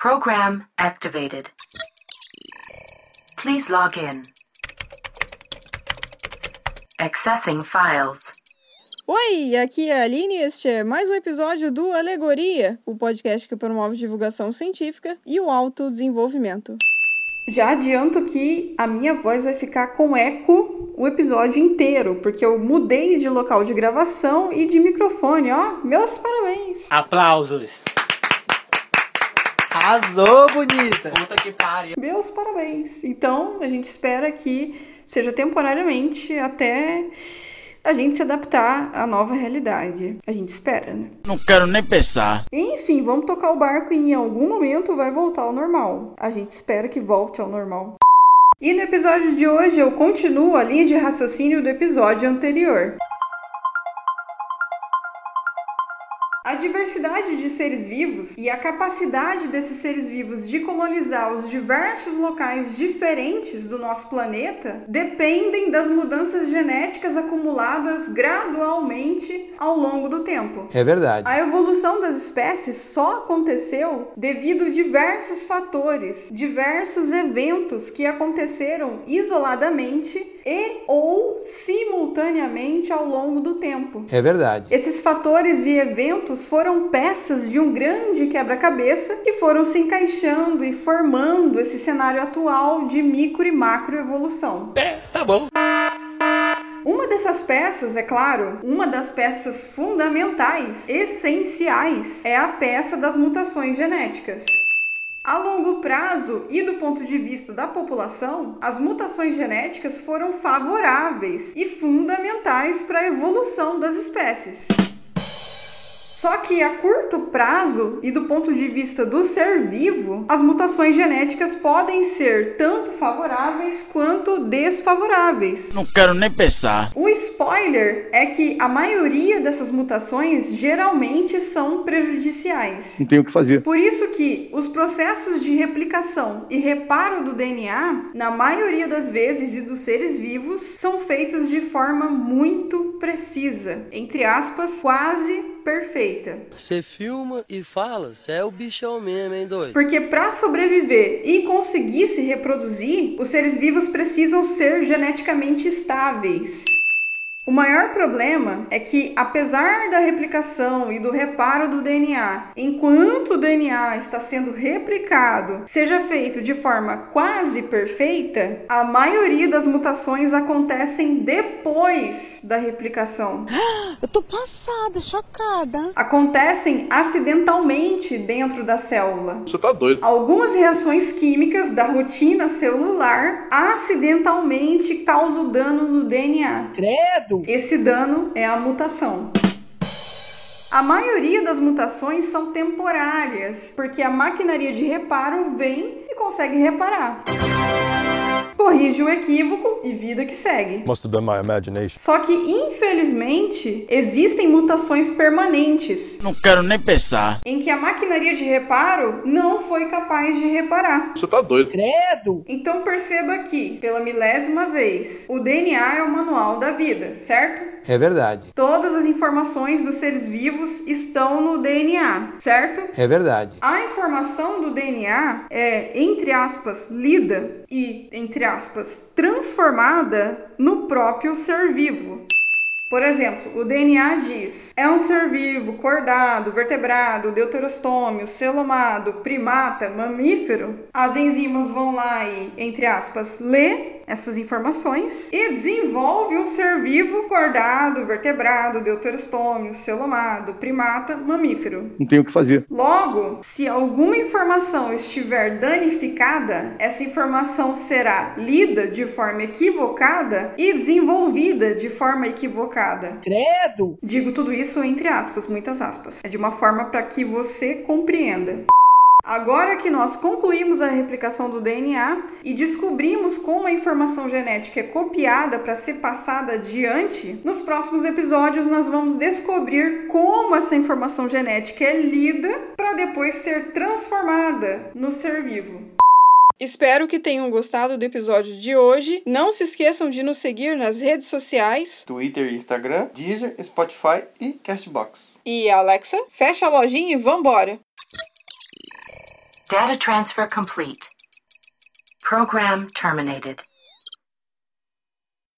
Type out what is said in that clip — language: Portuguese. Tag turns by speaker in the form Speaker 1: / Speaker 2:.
Speaker 1: Program activated. Please log in. Accessing files.
Speaker 2: Oi, aqui é a Aline e este é mais um episódio do Alegoria, o podcast que promove divulgação científica e o autodesenvolvimento. Já adianto que a minha voz vai ficar com eco o episódio inteiro, porque eu mudei de local de gravação e de microfone, ó. Meus parabéns!
Speaker 3: Aplausos.
Speaker 4: Arrasou, bonita!
Speaker 3: Puta que pariu.
Speaker 2: Meus parabéns! Então, a gente espera que seja temporariamente até a gente se adaptar à nova realidade. A gente espera, né?
Speaker 3: Não quero nem pensar.
Speaker 2: Enfim, vamos tocar o barco e em algum momento vai voltar ao normal. A gente espera que volte ao normal. E no episódio de hoje eu continuo a linha de raciocínio do episódio anterior. A diversidade de seres vivos e a capacidade desses seres vivos de colonizar os diversos locais diferentes do nosso planeta dependem das mudanças genéticas acumuladas gradualmente ao longo do tempo.
Speaker 4: É verdade.
Speaker 2: A evolução das espécies só aconteceu devido a diversos fatores, diversos eventos que aconteceram isoladamente e ou simultaneamente ao longo do tempo.
Speaker 4: É verdade.
Speaker 2: Esses fatores e eventos foram peças de um grande quebra-cabeça que foram se encaixando e formando esse cenário atual de micro e macro evolução.
Speaker 3: É, tá bom.
Speaker 2: Uma dessas peças, é claro, uma das peças fundamentais, essenciais, é a peça das mutações genéticas. A longo prazo e do ponto de vista da população, as mutações genéticas foram favoráveis e fundamentais para a evolução das espécies. Só que a curto prazo e do ponto de vista do ser vivo, as mutações genéticas podem ser tanto favoráveis quanto desfavoráveis.
Speaker 3: Não quero nem pensar.
Speaker 2: O spoiler é que a maioria dessas mutações geralmente são prejudiciais.
Speaker 5: Não tem o que fazer.
Speaker 2: Por isso que os processos de replicação e reparo do DNA, na maioria das vezes e dos seres vivos, são feitos de forma muito precisa, entre aspas, quase perfeita.
Speaker 6: Você filma e fala, você é o bichão mesmo, hein, doido?
Speaker 2: Porque para sobreviver e conseguir se reproduzir, os seres vivos precisam ser geneticamente estáveis. O maior problema é que, apesar da replicação e do reparo do DNA, enquanto o DNA está sendo replicado, seja feito de forma quase perfeita, a maioria das mutações acontecem depois da replicação.
Speaker 7: Eu tô passada, chocada.
Speaker 2: Acontecem acidentalmente dentro da célula.
Speaker 5: Você tá doido.
Speaker 2: Algumas reações químicas da rotina celular acidentalmente causam dano no DNA.
Speaker 7: Credo!
Speaker 2: Esse dano é a mutação. A maioria das mutações são temporárias, porque a maquinaria de reparo vem e consegue reparar. Corrige o equívoco e vida que segue.
Speaker 5: Must have been my imagination.
Speaker 2: Só que, infelizmente, existem mutações permanentes,
Speaker 3: Não quero nem pensar.
Speaker 2: em que a maquinaria de reparo não foi capaz de reparar.
Speaker 5: Você tá doido.
Speaker 7: Credo!
Speaker 2: Então perceba que, pela milésima vez, o DNA é o manual da vida, certo?
Speaker 4: É verdade.
Speaker 2: Todas as informações dos seres vivos estão no DNA, certo?
Speaker 4: É verdade.
Speaker 2: A informação do DNA é, entre aspas, lida e, entre aspas, transformada no próprio ser vivo. Por exemplo, o DNA diz: é um ser vivo, cordado, vertebrado, deuterostômio, celomado, primata, mamífero. As enzimas vão lá e, entre aspas, lê essas informações e desenvolve um ser vivo, cordado, vertebrado, deuterostômio, celomado, primata, mamífero.
Speaker 5: Não tem o que fazer.
Speaker 2: Logo, se alguma informação estiver danificada, essa informação será lida de forma equivocada e desenvolvida de forma equivocada.
Speaker 7: Credo!
Speaker 2: Digo tudo isso entre aspas, muitas aspas. É de uma forma para que você compreenda. Agora que nós concluímos a replicação do DNA e descobrimos como a informação genética é copiada para ser passada adiante, nos próximos episódios nós vamos descobrir como essa informação genética é lida para depois ser transformada no ser vivo. Espero que tenham gostado do episódio de hoje. Não se esqueçam de nos seguir nas redes sociais.
Speaker 8: Twitter Instagram, Deezer, Spotify e Castbox.
Speaker 2: E Alexa, fecha a lojinha e vambora!
Speaker 1: Data transfer complete. Program terminated.